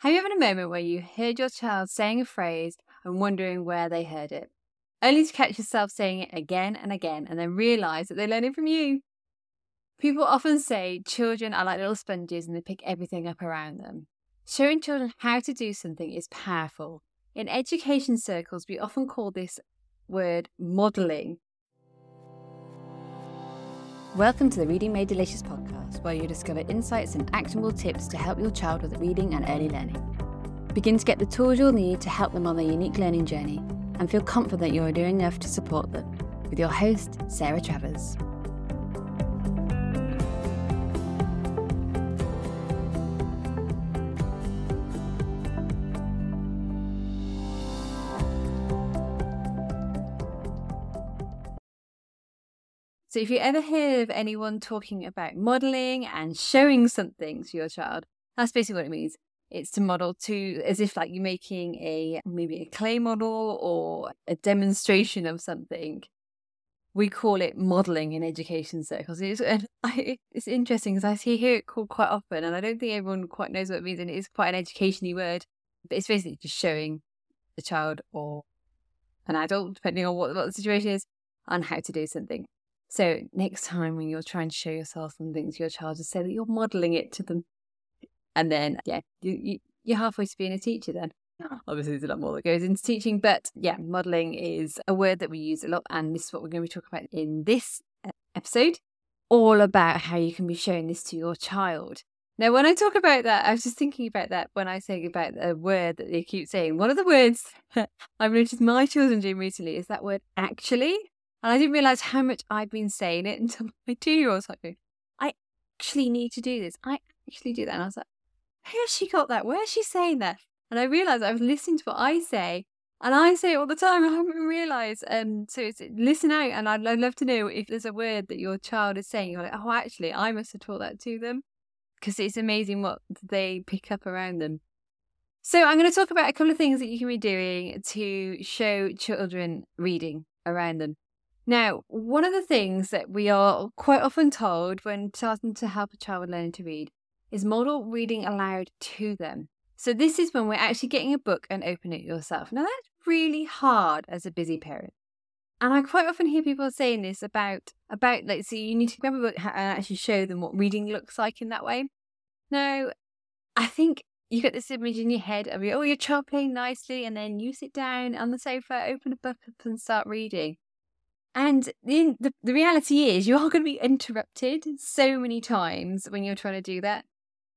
Have you ever had a moment where you heard your child saying a phrase and wondering where they heard it, only to catch yourself saying it again and again and then realize that they learned it from you? People often say children are like little sponges and they pick everything up around them. Showing children how to do something is powerful. In education circles, we often call this word modelling. Welcome to the Reading Made Delicious podcast, where you discover insights and actionable tips to help your child with reading and early learning. Begin to get the tools you'll need to help them on their unique learning journey and feel confident you are doing enough to support them. With your host, Sarah Travers. So, if you ever hear of anyone talking about modeling and showing something to your child, that's basically what it means. It's to model to as if like you're making a maybe a clay model or a demonstration of something. We call it modeling in education circles. It's, and I, it's interesting because I see hear it called quite often, and I don't think everyone quite knows what it means. And it is quite an educationy word, but it's basically just showing the child or an adult, depending on what, what the situation is, on how to do something. So next time when you're trying to show yourself something to your child, just say that you're modeling it to them. And then, yeah, you, you, you're halfway to being a teacher then. Obviously, there's a lot more that goes into teaching, but yeah, modeling is a word that we use a lot. And this is what we're going to be talking about in this uh, episode all about how you can be showing this to your child. Now, when I talk about that, I was just thinking about that when I say about the word that they keep saying. One of the words I've noticed my children doing recently is that word actually. And I didn't realize how much I'd been saying it until my two year old was like, I actually need to do this. I actually do that. And I was like, who has she got that? Where is she saying that? And I realized I was listening to what I say. And I say it all the time. I haven't realized. Um, so it's listen out. And I'd, I'd love to know if there's a word that your child is saying. You're like, oh, actually, I must have taught that to them. Because it's amazing what they pick up around them. So I'm going to talk about a couple of things that you can be doing to show children reading around them. Now, one of the things that we are quite often told when starting to help a child with learning to read is model reading aloud to them. So this is when we're actually getting a book and open it yourself. Now that's really hard as a busy parent. And I quite often hear people saying this about about like so you need to grab a book and actually show them what reading looks like in that way. Now, I think you get this image in your head of oh your child playing nicely and then you sit down on the sofa, open a book up and start reading. And the, the, the reality is, you are going to be interrupted so many times when you're trying to do that,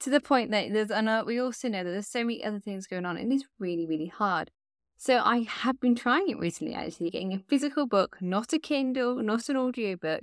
to the point that there's, and uh, we also know that there's so many other things going on, and it's really, really hard. So I have been trying it recently, actually, getting a physical book, not a Kindle, not an audio book,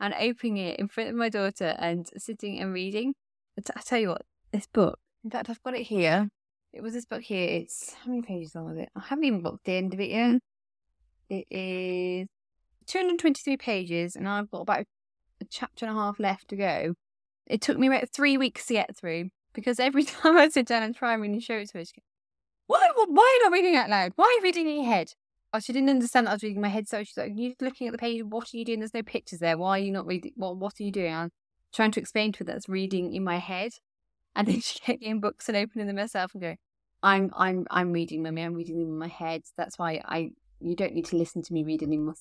and opening it in front of my daughter and sitting and reading. I tell you what, this book, in fact, I've got it here. It was this book here. It's how many pages long is it? I haven't even looked the end of it yet. It is 223 pages, and I've got about a chapter and a half left to go. It took me about three weeks to get through because every time I sit down and try and read and show it to her, why, why are you not reading out loud? Why are you reading in your head? Oh, she didn't understand that I was reading my head, so she's like, You're looking at the page, what are you doing? There's no pictures there. Why are you not reading? What, what are you doing? I'm trying to explain to her that's reading in my head. And then she kept getting books and opening them herself and going, I'm I'm I'm reading, mummy, I'm reading them in my head. That's why I you don't need to listen to me read anymore.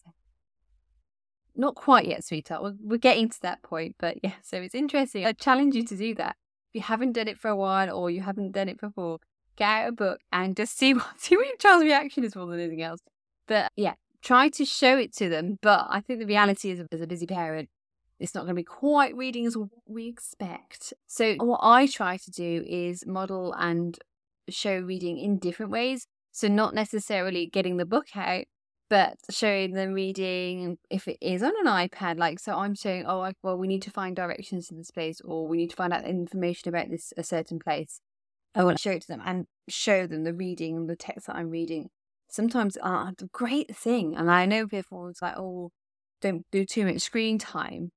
Not quite yet, sweetheart. We're, we're getting to that point, but yeah, so it's interesting. I challenge you to do that. If you haven't done it for a while or you haven't done it before, get out a book and just see what see what your child's reaction is more than anything else. But yeah, try to show it to them. But I think the reality is, as a busy parent, it's not going to be quite reading as we expect. So what I try to do is model and show reading in different ways. So not necessarily getting the book out, but showing them reading if it is on an iPad, like so I'm showing, oh, well, we need to find directions to this place, or we need to find out information about this a certain place. I want to show it to them and show them the reading, the text that I'm reading. Sometimes uh, the great thing, and I know everyone's like, oh, don't do too much screen time.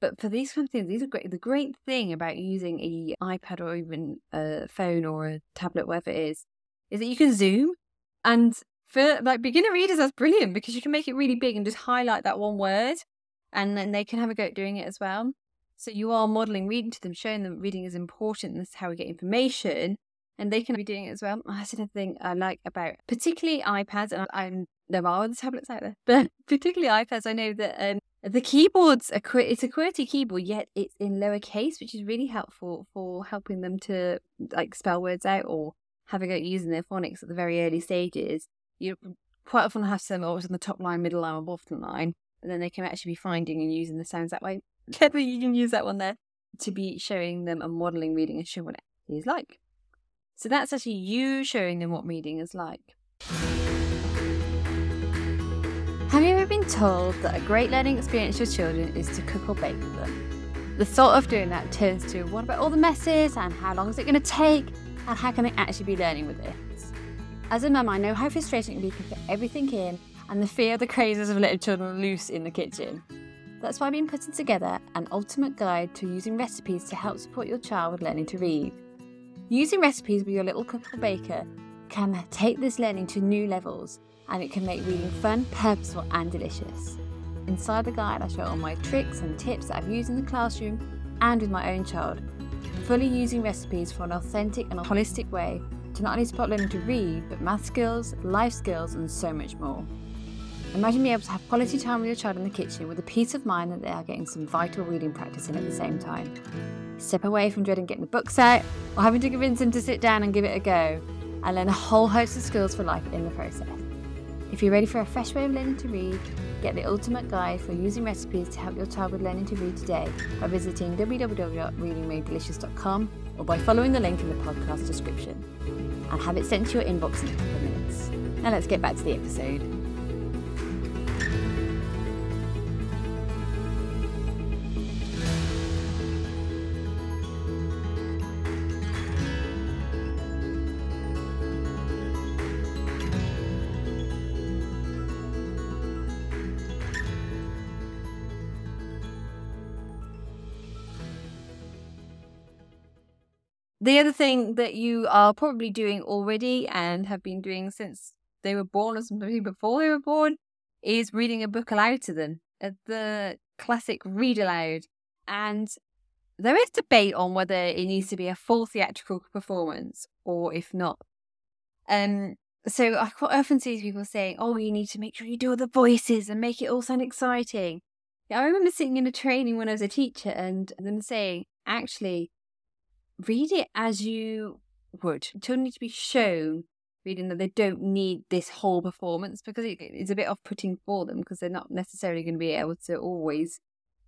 But for these kind of things, these are great. The great thing about using a iPad or even a phone or a tablet, whatever it is, is that you can zoom and for like beginner readers, that's brilliant because you can make it really big and just highlight that one word, and then they can have a go at doing it as well. So you are modeling reading to them, showing them reading is important. This is how we get information. and they can be doing it as well. That's another thing I like about particularly iPads, and I, I there are other tablets out there, but particularly iPads. I know that um, the keyboards qu- it's a QWERTY keyboard, yet it's in lowercase, which is really helpful for helping them to like spell words out or having it using their phonics at the very early stages. You quite often have some always on the top line, middle line, or bottom line, but then they can actually be finding and using the sounds that way. Clever, you can use that one there to be showing them and modelling reading and show what it is like. So that's actually you showing them what reading is like. Have you ever been told that a great learning experience for children is to cook or bake with them? The thought of doing that turns to what about all the messes and how long is it going to take and how can they actually be learning with this? As a mum, I know how frustrating it can be to put everything in and the fear the crazes of letting children loose in the kitchen. That's why I've been putting together an ultimate guide to using recipes to help support your child with learning to read. Using recipes with your little cook or baker can take this learning to new levels and it can make reading fun, purposeful, and delicious. Inside the guide, I show all my tricks and tips that I've used in the classroom and with my own child, fully using recipes for an authentic and holistic way to not only support learning to read, but math skills, life skills, and so much more. Imagine being able to have quality time with your child in the kitchen with the peace of mind that they are getting some vital reading practice in at the same time. Step away from dreading getting the books out or having to convince them to sit down and give it a go, and learn a whole host of skills for life in the process. If you're ready for a fresh way of learning to read, get the ultimate guide for using recipes to help your child with learning to read today by visiting www.readingmadedelicious.com or by following the link in the podcast description. And have it sent to your inbox in a couple of minutes. Now let's get back to the episode. The other thing that you are probably doing already and have been doing since they were born or something before they were born is reading a book aloud to them. Uh, the classic read aloud. And there is debate on whether it needs to be a full theatrical performance or if not. Um, so I quite often see people saying, "Oh, you need to make sure you do all the voices and make it all sound exciting." Yeah, I remember sitting in a training when I was a teacher and them saying, "Actually, read it as you would. Children need to be shown reading that they don't need this whole performance because it, it's a bit off putting for them because they're not necessarily going to be able to always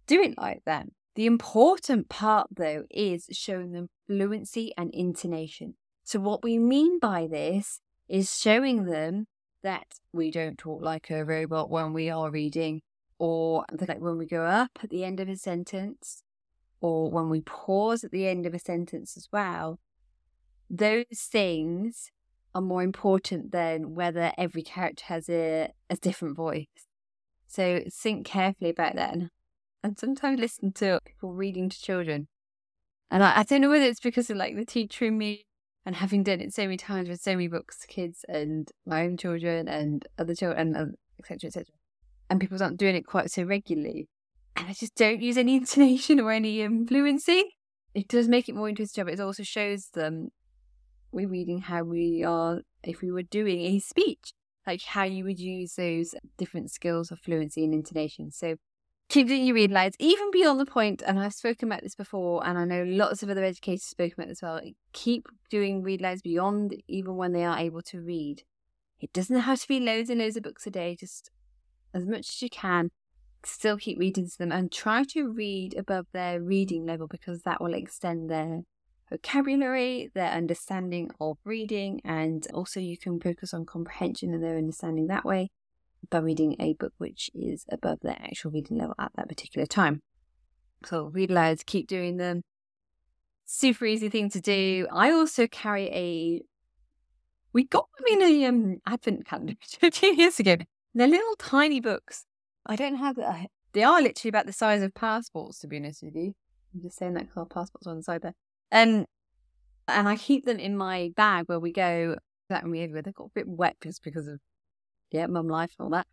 do it like that. The important part, though, is showing them fluency and intonation. So, what we mean by this is showing them that we don't talk like a robot when we are reading, or like when we go up at the end of a sentence, or when we pause at the end of a sentence as well, those things are more important than whether every character has a, a different voice. So think carefully about that and, and sometimes listen to people reading to children. And I, I don't know whether it's because of like the teacher in me and having done it so many times with so many books kids and my own children and other children etc etc. And people aren't doing it quite so regularly and I just don't use any intonation or any um, fluency. It does make it more interesting, but it also shows them we're reading how we are if we were doing a speech, like how you would use those different skills of fluency and intonation. So keep doing your read alouds, even beyond the point, and I've spoken about this before, and I know lots of other educators spoken about this as well. Keep doing read alouds beyond even when they are able to read. It doesn't have to be loads and loads of books a day, just as much as you can still keep reading to them and try to read above their reading level because that will extend their vocabulary, their understanding of reading, and also you can focus on comprehension and their understanding that way by reading a book which is above their actual reading level at that particular time. So read aloud, keep doing them. Super easy thing to do. I also carry a we got them in a um, advent calendar a few years ago. They're little tiny books I don't have that. They are literally about the size of passports, to be honest with you. I'm just saying that because our passports are on the side there. Um, and I keep them in my bag where we go. That and we everywhere. they've got a bit wet just because of yeah, mum life and all that.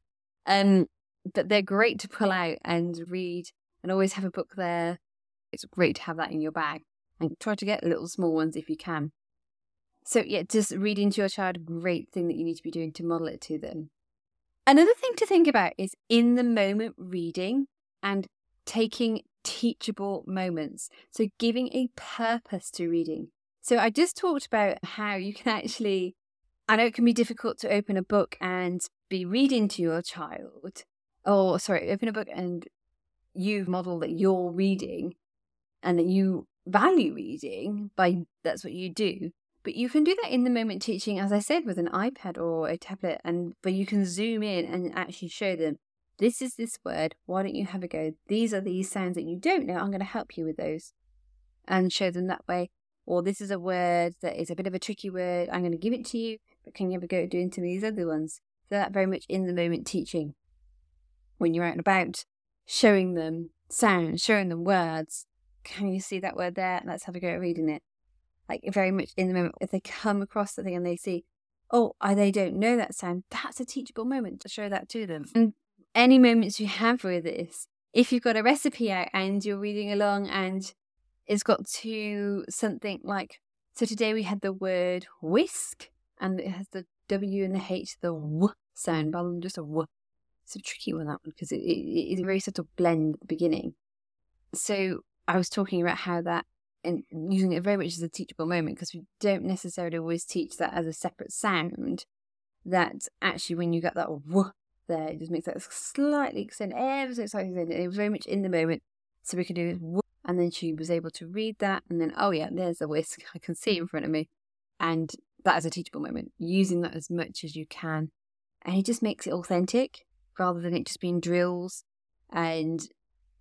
Um, but they're great to pull out and read, and always have a book there. It's great to have that in your bag, and try to get little small ones if you can. So, yeah, just reading to your child, great thing that you need to be doing to model it to them. Another thing to think about is in the moment reading and taking teachable moments. So, giving a purpose to reading. So, I just talked about how you can actually, I know it can be difficult to open a book and be reading to your child, or sorry, open a book and you model that you're reading and that you value reading by that's what you do. But you can do that in the moment teaching, as I said, with an iPad or a tablet, and but you can zoom in and actually show them this is this word. Why don't you have a go? These are these sounds that you don't know. I'm going to help you with those, and show them that way. Or this is a word that is a bit of a tricky word. I'm going to give it to you, but can you have a go at doing some of these other ones? So that very much in the moment teaching. When you're out and about, showing them sounds, showing them words. Can you see that word there? Let's have a go at reading it like very much in the moment. If they come across something and they see, oh, I, they don't know that sound, that's a teachable moment to show that to them. And any moments you have with this, if you've got a recipe out and you're reading along and it's got to something like, so today we had the word whisk and it has the W and the H, the W sound rather than just a W. It's a tricky one, that one, because it, it, it is a very subtle blend at the beginning. So I was talking about how that and using it very much as a teachable moment because we don't necessarily always teach that as a separate sound. That actually, when you get that there, it just makes that slightly extend, ever so slightly extend. It was very much in the moment, so we could do wh and then she was able to read that, and then oh yeah, there's the whisk. I can see in front of me, and that is a teachable moment. Using that as much as you can, and it just makes it authentic rather than it just being drills and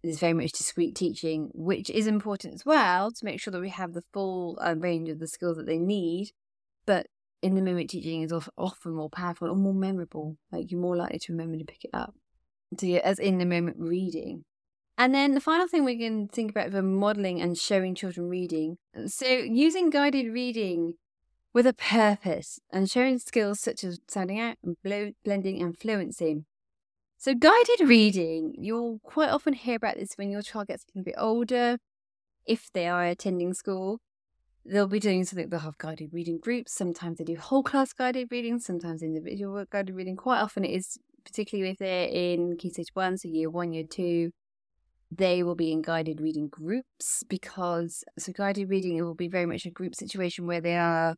is very much discrete teaching, which is important as well to make sure that we have the full uh, range of the skills that they need. But in the moment teaching is often more powerful or more memorable. Like you're more likely to remember to pick it up. So yeah, as in the moment reading. And then the final thing we can think about for modeling and showing children reading. So using guided reading with a purpose and showing skills such as sounding out and blending and fluency. So, guided reading, you'll quite often hear about this when your child gets a bit older. If they are attending school, they'll be doing something, they'll have guided reading groups. Sometimes they do whole class guided reading, sometimes individual guided reading. Quite often it is, particularly if they're in Key Stage 1, so year 1, year 2, they will be in guided reading groups because, so guided reading, it will be very much a group situation where they are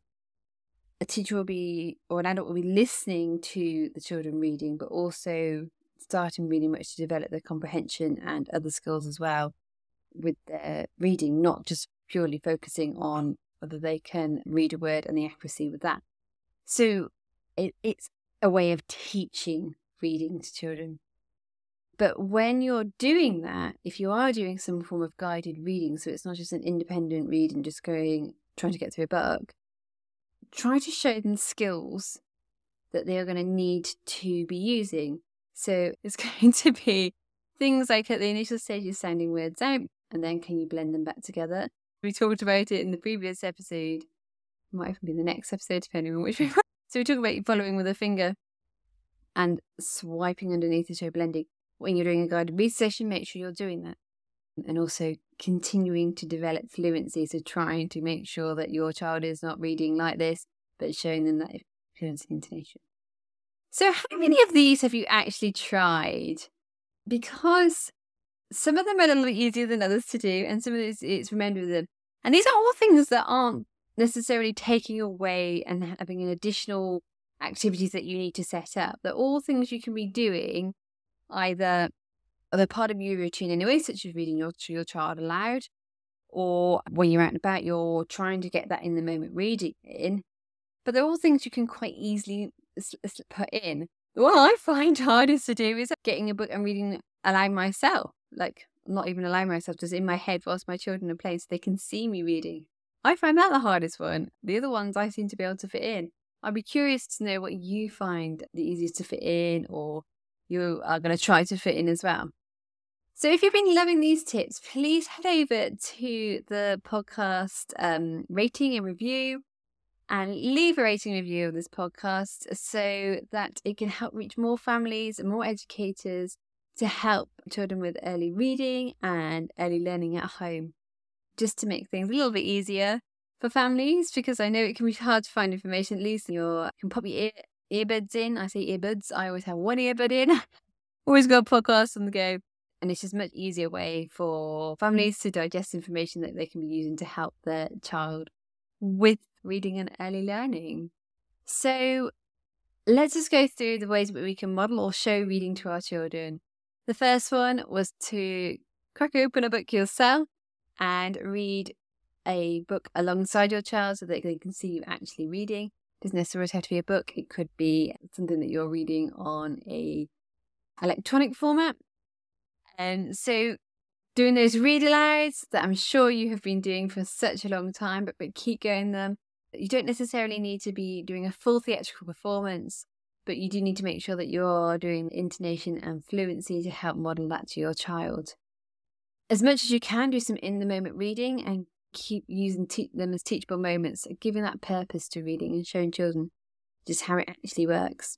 a teacher will be or an adult will be listening to the children reading, but also starting really much to develop their comprehension and other skills as well with their reading, not just purely focusing on whether they can read a word and the accuracy with that. So it, it's a way of teaching reading to children. But when you're doing that, if you are doing some form of guided reading, so it's not just an independent reading, just going, trying to get through a book, try to show them skills that they are going to need to be using. So it's going to be things like at the initial stage of sounding words out, and then can you blend them back together? We talked about it in the previous episode. it Might even be the next episode, depending on which one. So we talk about following with a finger and swiping underneath to show blending. When you're doing a guided read session, make sure you're doing that. And also continuing to develop fluency. So trying to make sure that your child is not reading like this, but showing them that fluency intonation. So, how many of these have you actually tried? Because some of them are a little bit easier than others to do, and some of these it's remember them. And these are all things that aren't necessarily taking away and having an additional activities that you need to set up. They're all things you can be doing either they're part of your routine anyway, such as reading your, to your child aloud, or when you're out and about, you're trying to get that in the moment reading in. But they're all things you can quite easily put in. What I find hardest to do is getting a book and reading aloud myself. Like, not even allowing myself, just in my head whilst my children are playing so they can see me reading. I find that the hardest one. The other ones I seem to be able to fit in. I'd be curious to know what you find the easiest to fit in or you are going to try to fit in as well. So, if you've been loving these tips, please head over to the podcast um, rating and review and leave a rating review of this podcast so that it can help reach more families and more educators to help children with early reading and early learning at home, just to make things a little bit easier for families because I know it can be hard to find information. At least you can pop your ear, earbuds in. I say earbuds. I always have one earbud in. always got a podcast on the go. And it's just a much easier way for families to digest information that they can be using to help their child with reading and early learning. So let's just go through the ways that we can model or show reading to our children. The first one was to crack open a book yourself and read a book alongside your child so that they can see you actually reading. It doesn't necessarily have to be a book. It could be something that you're reading on a electronic format. And so doing those read alouds that I'm sure you have been doing for such a long time, but, but keep going them. You don't necessarily need to be doing a full theatrical performance, but you do need to make sure that you're doing intonation and fluency to help model that to your child. As much as you can, do some in the moment reading and keep using te- them as teachable moments, giving that purpose to reading and showing children just how it actually works.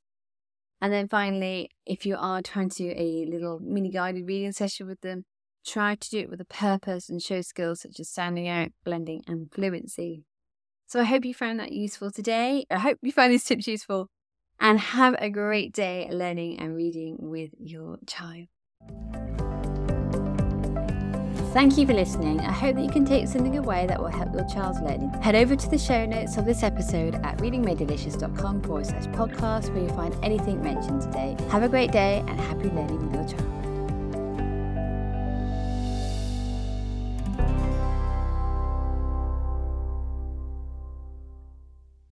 And then finally, if you are trying to do a little mini guided reading session with them, try to do it with a purpose and show skills such as sounding out, blending, and fluency. So I hope you found that useful today. I hope you find these tips useful and have a great day learning and reading with your child. Thank you for listening. I hope that you can take something away that will help your child's learning. Head over to the show notes of this episode at readingmadedelicious.com forward slash podcast where you'll find anything mentioned today. Have a great day and happy learning with your child.